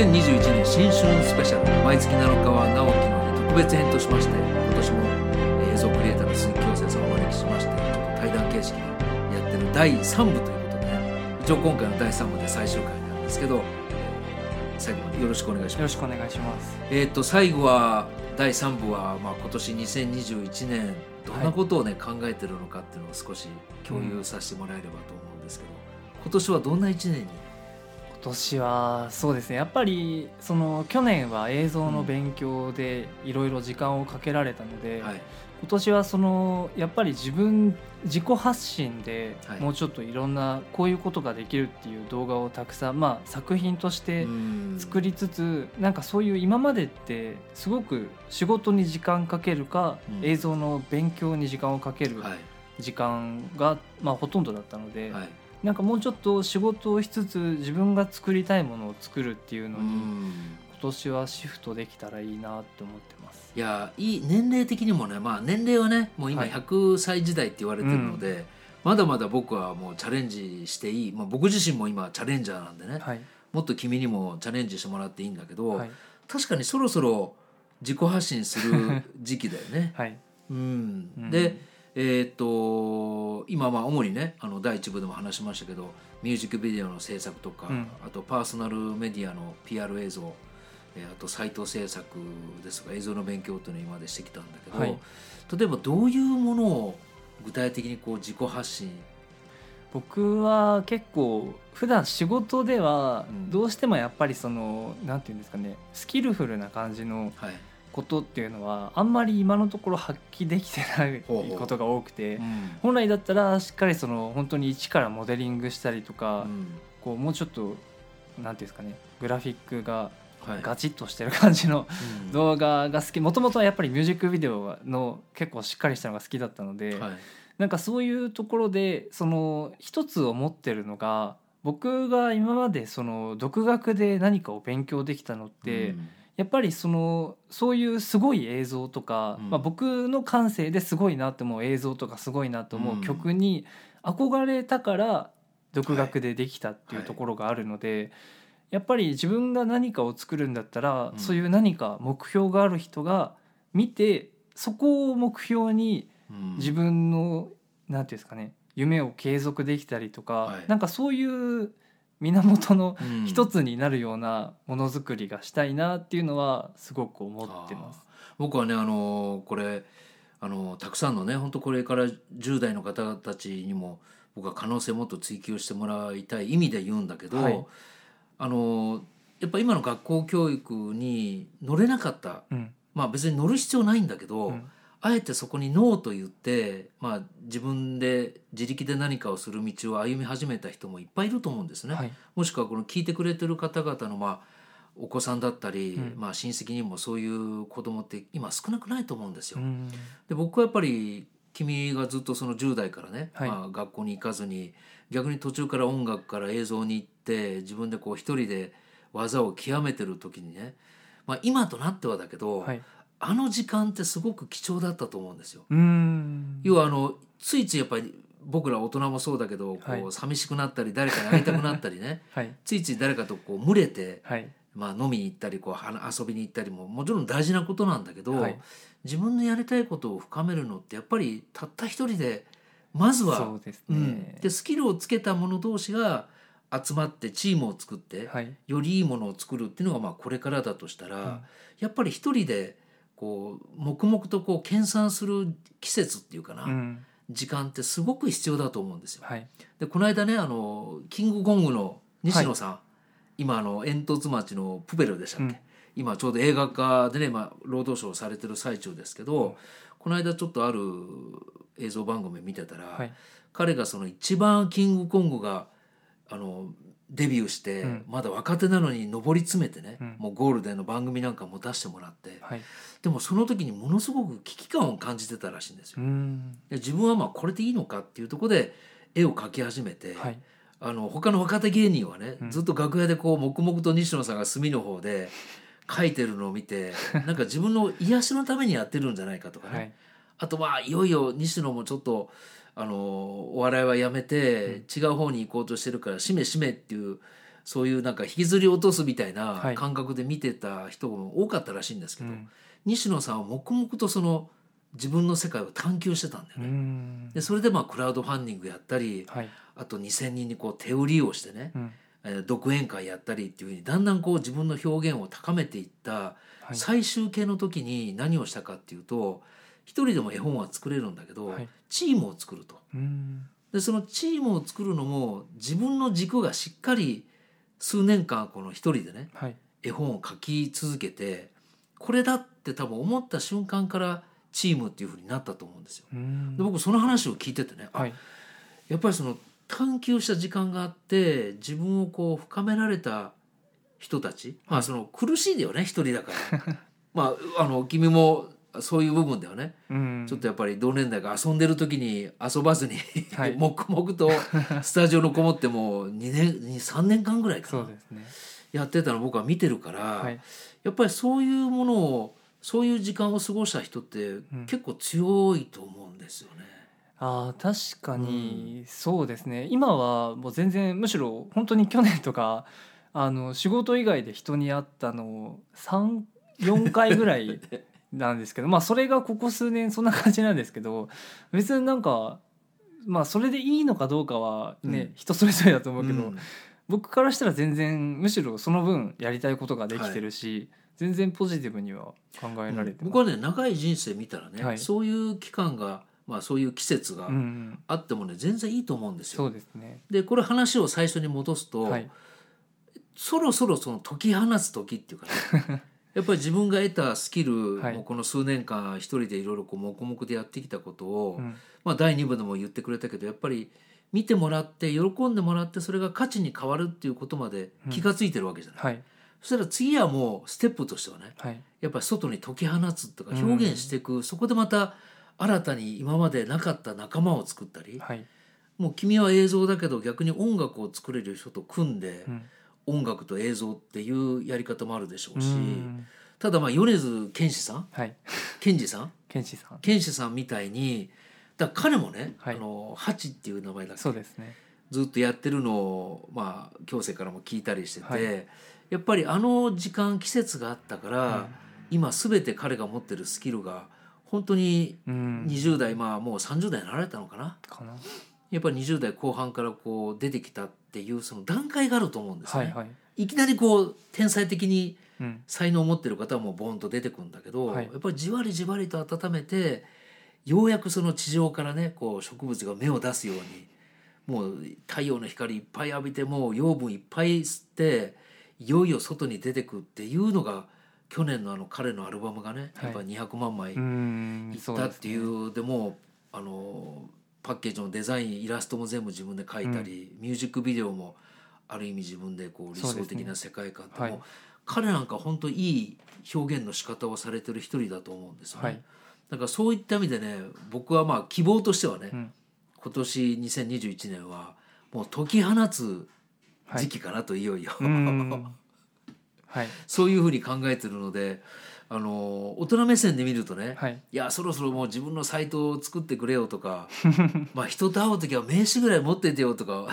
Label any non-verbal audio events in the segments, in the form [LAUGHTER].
2021年新春スペシャル毎月7日は直樹の日特別編としまして今年も映像クリエイターの鈴木京生さんをお招きしましてちょっと対談形式でやってる第3部ということでね一応今回の第3部で最終回なんですけど、えー最後までよろしくお願いしますよろしくお願いします。えー、と最後は第3部は、まあ、今年2021年どんなことをね、考えてるのかっていうのを少し共有させてもらえればと思うんですけど、今年はどんな1年に？今年はそうですねやっぱりその去年は映像の勉強でいろいろ時間をかけられたので、はい。今年はそのやっぱり自分自己発信ではい。もうちょっといろんなこういうことができるっていう動画をたくさん、まあ、作品として作りつつなんかそういう今までってすごく仕事に時間かけるか、うん。映像の勉強に時間をかけるはい。時間が、まあ、ほとんどだったので、はいなんかもうちょっと仕事をしつつ自分が作りたいものを作るっていうのうにん。今年はシフトできたらいいなって思ってます。いやいい年齢的にもねまあ年齢はねもう今はい。100歳時代って言われてるので、まだまだ僕はもうチャレンジしていい、まあ、僕自身も今チャレンジャーなんでね、はい、もっと君にもチャレンジしてもらっていいんだけど、はい、確かにそろそろ自己発信する時期だよね。[LAUGHS] はい、うん。うん。でえーっと今まあ主にねあの第一部でも話しましたけどミュージックビデオの制作とか、うん。あとパーソナルメディアの PR 映像、えーあとサイト制作ですとか映像の勉強というのを今までしてきたんだけど、はい。例えばどういうものを具体的にこう自己発信？僕は結構普段仕事ではうん。どうしてもやっぱりそのなんていうんですかねスキルフルな感じのはい、ことっていうのはあんまり今のところ発揮できてないことが多くてうん。本来だったらしっかりその本当に一からモデリングしたりとか、うん。こうもうちょっとなんていうんですかねグラフィックがはい。ガチッとしてる感じのうん。動画が好き。もともとはやっぱりミュージックビデオの結構しっかりしたのが好きだったので、はい。なんかそういうところでその一つ思ってるのが僕が今までその独学で何かを勉強できたのって、うんやっぱりそのそういうすごい映像とか、うん。まあ、僕の感性ですごいなって思う映像とかすごいなと思う曲に憧れたから独学でできたっていうところがあるので、やっぱり自分が何かを作るんだったら、うん。そういう何か目標がある人が見てそこを目標にうん。自分のなんていうんですかね夢を継続できたりとか、はい。なんかそういう源のうん。一つになるようなものづくりがしたいなっていうのはすごく思ってます。僕はねあのこれあのたくさんのね本当これから10代の方たちにも僕は可能性をもっと追求してもらいたい意味で言うんだけど、はい。あのやっぱ今の学校教育に乗れなかった。うん。まあ別に乗る必要ないんだけど、うんあえてそこにノーと言って、まあ、自分で自力で何かをする道を歩み始めた人もいっぱいいると思うんですね。はい。もしくはこの聞いてくれてる方々のまあお子さんだったり、うん。まあ、親戚にもそういう子供って今少なくないと思うんですよ。うん。で僕はやっぱり君がずっとその10代からね、はい。まあ、学校に行かずに逆に途中から音楽から映像に行って自分でこう一人で技を極めてる時にね、まあ、今となってはだけど、はいあの時間ってすごく貴重だったと思うんですよ。うん。要はあのついついやっぱり僕ら大人もそうだけどこはい。う寂しくなったり誰かに会いたくなったりね。[LAUGHS] はい。ついつい誰かとこう群れて、はい。まあ、飲みに行ったりこうは遊びに行ったりももちろん大事なことなんだけど、はい。自分のやりたいことを深めるのってやっぱりたった一人でまずはそうんね。でスキルをつけた者同士が集まってチームを作って、はい。よりいいものを作るっていうのがまあこれからだとしたら、うん。やっぱり一人でこう黙々とこう研鑽する季節っていうかな、うん。時間ってすごく必要だと思うんですよ。はい。でこの間ねあのキングコングの西野さん、今あの煙突町のプペルでしたっけ、うん。今ちょうど映画化でね、まあ、労働省されてる最中ですけど、この間ちょっとある映像番組見てたら、はい。彼がその一番キングコングがあのデビューして、うん。まだ若手なのに上り詰めてね、うん。もうゴールデンの番組なんかも出してもらって。はい。でもその時にものすごく危機感を感じてたらしいんですよ。うん。で自分はまあこれでいいのかっていうところで絵を描き始めて、はい。あの他の若手芸人はね、うん。ずっと楽屋でこう黙々と西野さんが隅の方で描いてるのを見て [LAUGHS] なんか自分の癒しのためにやってるんじゃないかとかね、はい。あとまあいよいよ西野もちょっとあのお笑いはやめて違う方に行こうとしてるから「しめしめ」っていうそういうなんか引きずり落とすみたいはない。感覚で見てた人も多かったらしいんですけど、うん。西野さんは黙々とその自分の世界を探求してたんだようね。ん。でそれでまあクラウドファンディングやったりはい。あと2,000人にこう手売りをしてね、うん。えー独演会やったりっていうふうにだんだんこう自分の表現を高めていったはい。最終形の時に何をしたかっていうと一人でも絵本は作れるんだけど、はい。チームを作ると。うん。でそのチームを作るのも自分の軸がしっかり数年間この一人でねはい。絵本を描き続けてこれだって多分思った瞬間からチームっていうふうになったと思うんですよ。うん。で僕その話を聞いててね、あはい。やっぱりその探求した時間があって自分をこう深められた人たち、まあその苦しいだよね一人だから。[LAUGHS] まああの君もそういう部分だよね、うん。ちょっとやっぱり同年代が遊んでる時に遊ばずに、はい。[LAUGHS] 黙々とスタジオのこもってもう2年3年間ぐらいかな。ね。やってたの僕は見てるから、はい。やっぱりそういうものをそういう時間を過ごした人ってん。結構強いと思うんですよね。あー確かにそうですね、今はもう全然むしろ本当に去年とかあの仕事以外で人に会ったの34回ぐらい [LAUGHS] なんですけどまあそれがここ数年そんな感じなんですけど [LAUGHS] 別になんかまあそれでいいのかどうかはね、うん。人それぞれだと思うけど、うん。僕からしたら全然むしろその分やりたいことができてるし、全然ポジティブには考えられて僕はね長い人生見たらね、はい。そういう期間が、まあ、そういう季節がうんうん、あってもね全然いいと思うんですそよ。うですね。でこれ話を最初に戻すと、はい。そろそろその解き放つ時っていうかね [LAUGHS] やっぱり自分が得たスキル、はい。もうこの数年間一人でいろいろこう黙々でやってきたことを、うん。まあ、第2部でも言ってくれたけどやっぱり見てもらって喜んでもらってそれが価値に変わるっていうことまで気がついてるわけじゃない。はい。そしたら次はもうステップとしてはねはい。やっぱり外に解き放つとか表現していく、そこでまた新たに今までなかった仲間を作ったり、はい。もう君は映像だけど逆に音楽を作れる人と組んで、うん音楽と映像っていうやり方もあるでしょうし、うん。ただまあ米津玄師さん？はい。賢治さん？健志さん。賢治さんみたいにだ彼もね、はい。あのハチっていう名前だそうですね。ずっとやってるのをまあ強制からも聞いたりしてて、はい。やっぱりあの時間季節があったから、は今全て彼が持ってるスキルが本当にうん。20代、まあもう30代になられたのかな？かなやっぱり20代後半からこう出てきたっていうその段階があると思うんですよね。はいはい。いきなりこう天才的にうん。才能を持ってる方はもうボンと出てくるんだけど、はい。やっぱりじわりじわりと温めてようやくその地上からねこう植物が芽を出すようにもう太陽の光いっぱい浴びてもう養分いっぱい吸っていよいよ外に出てくっていうのが去年のあの彼のアルバムがね、はいやっぱ200万枚いうんったっていうでもあのパッケージのデザインイラストも全部自分で描いたり、ミュージックビデオもある意味自分でこう理想的な世界観でもそうですね彼なんか本当いい表現の仕方をされてる一人だと思うんですよね。はい。だからそういった意味でね僕はまあ希望としてはね、うん。今年2021年はもう解き放つ時期かなといよいよ、うん。はい。[LAUGHS] そういうふうに考えてるのであの大人目線で見るとね、はい。いやそろそろもう自分のサイトを作ってくれよとか [LAUGHS] まあ人と会う時は名刺ぐらい持っててよとか、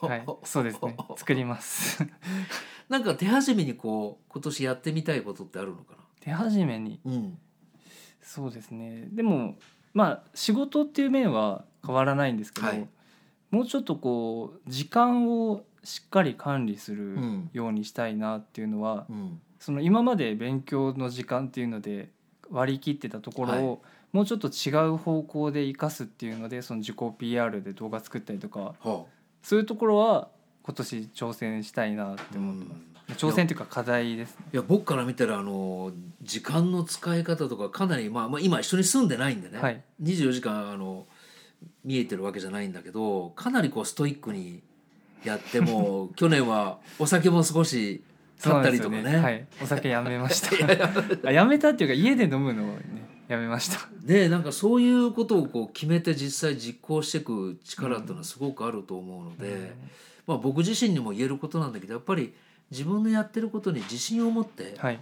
はい。そうですね。[LAUGHS] 作ります。[LAUGHS] なんか手始めにこう今年やってみたいことってあるのか手始めに？なうん。そうですね。でもまあ仕事っていう面は変わらないんですけど、はい。もうちょっとこう時間をしっかり管理するうん。ようにしたいなっていうのは、うんその今まで勉強の時間っていうので割り切ってたところを、もうちょっと違う方向で生かすっていうのでその自己 PR で動画作ったりとかはそういうところは今年挑戦したいなってあ思ってます。うん。挑戦というか課題ですね。いや僕から見たらあの時間の使い方とかかなり、まあ、まあ今一緒に住んでないんでね、はい。24時間あの見えてるわけじゃないんだけどかなりこうストイックにやっても [LAUGHS] 去年はお酒も少し買ったりとかね。そうなんですよはい、お酒やめました。[LAUGHS] あやめたっていうか家で飲むのをねやめました。でなんかそういうことをこう決めて実際実行していく力っていうのはすごくあると思うので、まあ、僕自身にも言えることなんだけどやっぱり自分のやってることに自信を持って、はい。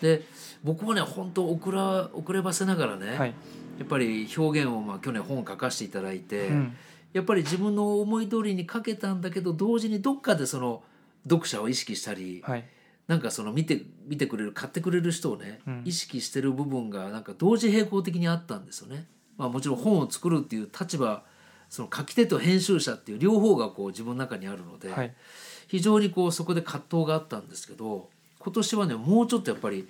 で僕はね本当遅ら遅ればせながらね、はい。やっぱり表現をまあ去年本書かせていただいて、うん。やっぱり自分の思い通りに書けたんだけど同時にどっかでその読者を意識したり、はい。なんかその見て見てくれる買ってくれる人をね、うん。意識してる部分がなんか同時並行的にあったんですよね。まあ、もちろん本を作るっていう立場その書き手と編集者っていう両方がこう自分の中にあるので、はい。非常にこうそこで葛藤があったんですけど今年はねもうちょっとやっぱり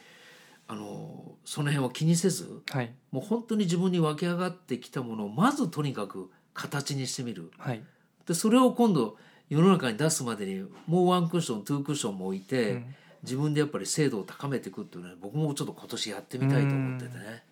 あのその辺を気にせずはい。もう本当に自分に湧き上がってきたものをまずとにかく形にしてみる。はい。でそれを今度世の中に出すまでにもうワンクッションツークッションも置いて、うん。自分でやっぱり精度を高めていくっていうのは僕もちょっと今年やってみたいと思ってて。ね。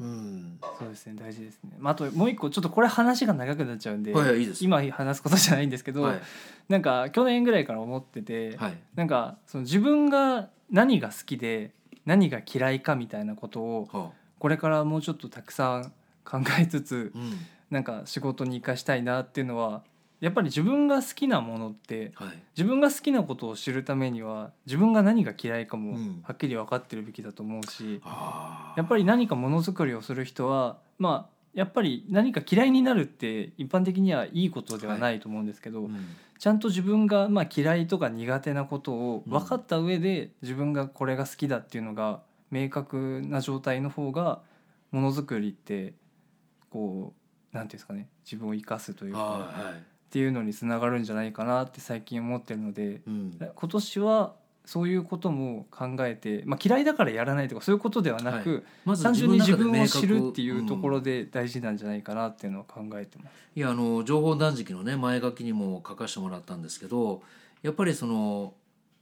うん、そうですね大事ですね、まあ、あともう一個ちょっとこれ話が長くなっちゃうんで、はいはいいいです。今話すことじゃないんですけど、はい。なんか去年ぐらいから思ってて、はい。なんかその自分が何が好きで何が嫌いかみたいなことをはこれからもうちょっとたくさん考えつつあ、うん。なんか仕事に生かしたいなっていうのはやっぱり自分が好きなものってはい。自分が好きなことを知るためには自分が何が嫌いかもうん。はっきり分かってるべきだと思うし、あやっぱり何かものづくりをする人はまあやっぱり何か嫌いになるって一般的にはいいことではないと思うんですけど、り、うん。ちゃんと自分がまあ嫌いとか苦手なことをうん。分かった上で自分がこれが好きだっていうのが明確な状態の方がものづくりってこうなんていうんですかね自分を生かすというかっていうのにつながるんじゃないかなって最近思ってるのでうん。今年はそういうことも考えて、まあ、嫌いだからやらないとかそういうことではなく、まず単純に自分を知るっていうところんで大事なんじゃないかなっていうのは考えてます。いやあの情報断食のね前書きにも書かせてもらったんですけどやっぱりその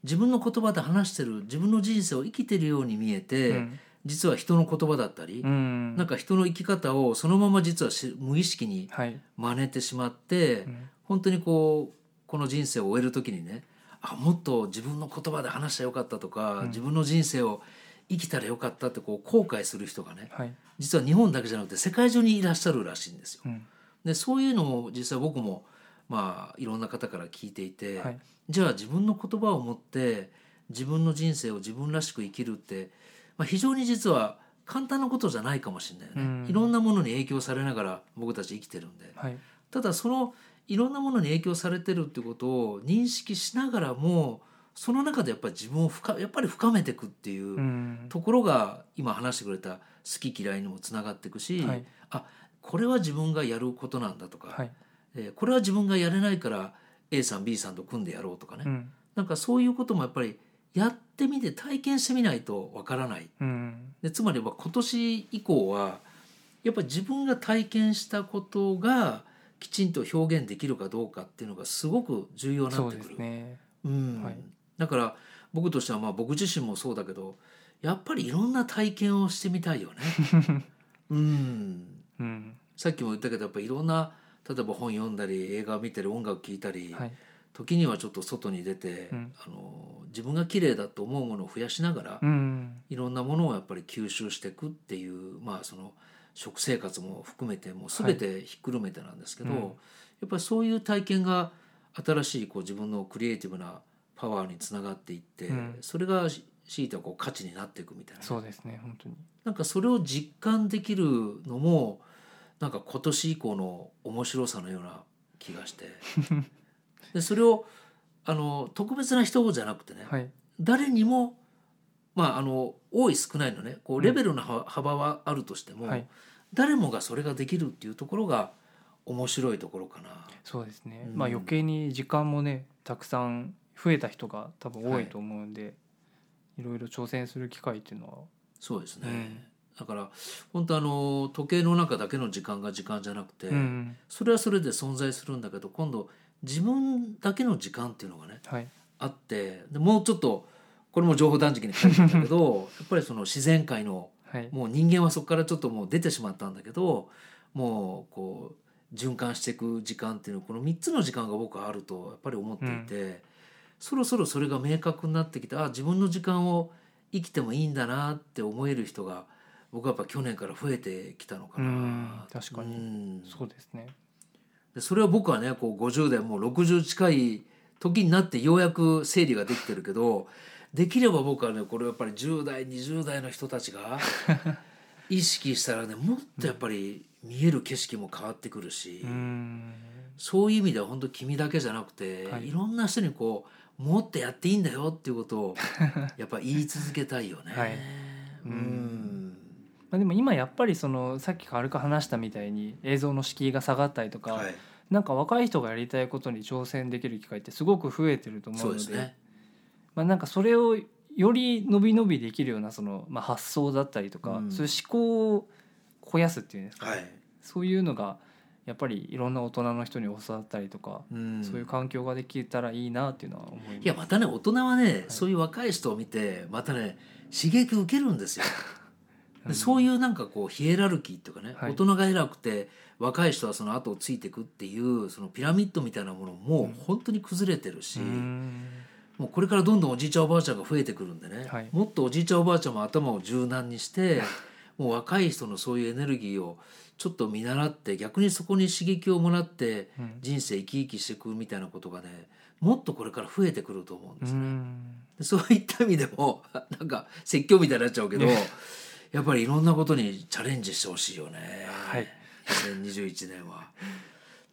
自分の言葉で話してる自分の人生を生きてるように見えて、うん。実は人の言葉だったり、うん。なんか人の生き方をそのまま実はし無意識にはい。真似てしまって、うん本当にこうこの人生を終える時にねあもっと自分の言葉で話したらよかったとか、うん。自分の人生を生きたらよかったってこう後悔する人がねはい。実は日本だけじゃなくて世界中にいらっしゃるらしいんですよ。うん。でそういうのを実際僕もまあいろんな方から聞いていて、はい。じゃあ自分の言葉を持って自分の人生を自分らしく生きるって、まあ、非常に実は簡単なことじゃないかもしれないよね、うん。いろんなものに影響されながら僕たち生きてるんで。はい。ただそのいろんなものに影響されてるってことを認識しながらもその中でやっぱり自分を深やっぱり深めていくっていううん。ところが今話してくれた好き嫌いにもつながっていくし、はい。あこれは自分がやることなんだとか、はい。えーこれは自分がやれないから A さん B さんと組んでやろうとかね、うん。なんかそういうこともやっぱりやってみて体験してみないとわからない。うん。でつまりは今年以降はやっぱり自分が体験したことがきちんと表現できるかどうかっていうのがすごく重要になってくる。すね。うん。はい。だから僕としてはまあ僕自身もそうだけどやっぱりいろんな体験をしてみたいよね。[LAUGHS] うん。うん。さっきも言ったけどやっぱりいろんな例えば本読んだり映画を見たり音楽聴いたり、はい。時にはちょっと外に出て、うん。あの自分が綺麗だと思うものを増やしながら、うん。いろんなものをやっぱり吸収していくっていうまあその食生活も含めてもう全てひっくるめてなんですけど、うん。やっぱりそういう体験が新しいこう自分のクリエイティブなパワーにつながっていって、うん。それがし強いてはこう価値になっていくみたいな。そうですね本当に。なんかそれを実感できるのもなんか今年以降の面白さのような気がして。[LAUGHS] でそれをあの特別な人じゃなくてね、はい。誰にもまああの多い少ないのね。こうレベルのは幅はあるとしても、はい。誰もがそれができるっていうところが面白いところかな。そうですね、うん。まあ余計に時間もねたくさん増えた人が多分多いと思うんで、い、ろいろ挑戦する機会っていうのは。そうですね、うん。だから本当あの時計の中だけの時間が時間じゃなくて、うん。それはそれで存在するんだけど今度自分だけの時間っていうのがねはい。あってでもうちょっとこれも情報断食に書いてんだけどやっぱりその自然界のはい。もう人間はそこからちょっともう出てしまったんだけどもうこう循環していく時間っていうのこの3つの時間が僕はあるとやっぱり思っていて、そろそろそれが明確になってきてあ自分の時間を生きてもいいんだなって思える人が僕はやっぱ去年から増えてきたのかな。うん確かに。うん。そうですね。でそれは僕はねこう50代もう60近い時になってようやく整理ができてるけどできれば僕はねこれやっぱり10代20代の人たちが [LAUGHS] 意識したらねもっとやっぱり見える景色も変わってくるし、うん。そういう意味では本当君だけじゃなくて、はい。い、ろんな人にこうもっとやっていいんだよっていうことを [LAUGHS] やっぱ言い続けたいよね。はい。うん。うん。まあ、でも今やっぱりそのさっき軽く話したみたいに映像の敷居が下がったりとか、はい、なんか若い人がやりたいことに挑戦できる機会ってすごく増えてると思そううのでですね。まあ、なんかそれをより伸び伸びできるようなその、まあ、発想だったりとか、うん。そういう思考を肥やすっていうんですか、はい。そういうのがやっぱりいろんな大人の人に教わったりとか、うん。そういう環境ができたらいいなっていうのは思います。いやまたね大人はね、そういう若い人を見てまたね刺激受けるんですよ。[LAUGHS] でそういうなんかこうヒエラルキーっていうかね、はい。大人が偉くて若い人はその後をついていくっていうそのピラミッドみたいなものも本当に崩れてるし、うんもうこれからどんどんおじいちゃんおばあちゃんが増えてくるんでね、はい。もっとおじいちゃんおばあちゃんも頭を柔軟にしてもう若い人のそういうエネルギーをちょっと見習って逆にそこに刺激をもらってうん。人生生き生きしていくみたいなことがねもっとこれから増えてくると思うんですね。そういった意味でも [LAUGHS] なんか説教みたいになっちゃうけどやっぱりいろんなことにチャレンジしてほしいよね。はい。[LAUGHS] 2021年は。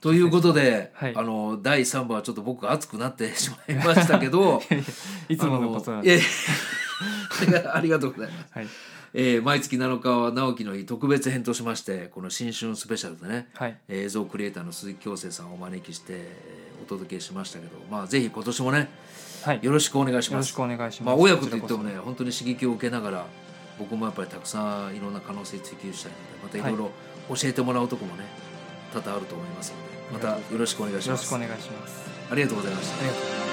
ということで、はいあの第3部はちょっと僕が熱くなってしまいましたけど [LAUGHS] いつものことなんあで。[LAUGHS] ありがとうございます。はいえー毎月7日は直樹の日特別編としましてこの新春スペシャルでね、はいえー映像クリエイターの鈴木京生さんをお招きしてえーお届けしましたけどまあぜひ今年もねはい。よろしくお願いしますよろしくお願いします。まあ親子といってもね本当に刺激を受けながら僕もやっぱりたくさんいろんな可能性追求したいのでまたいろいろ教えてもらうとこもね多々あると思いますのでまたよろしくお願いしますよろしくお願いします。ありがとうございましたありがとうございます。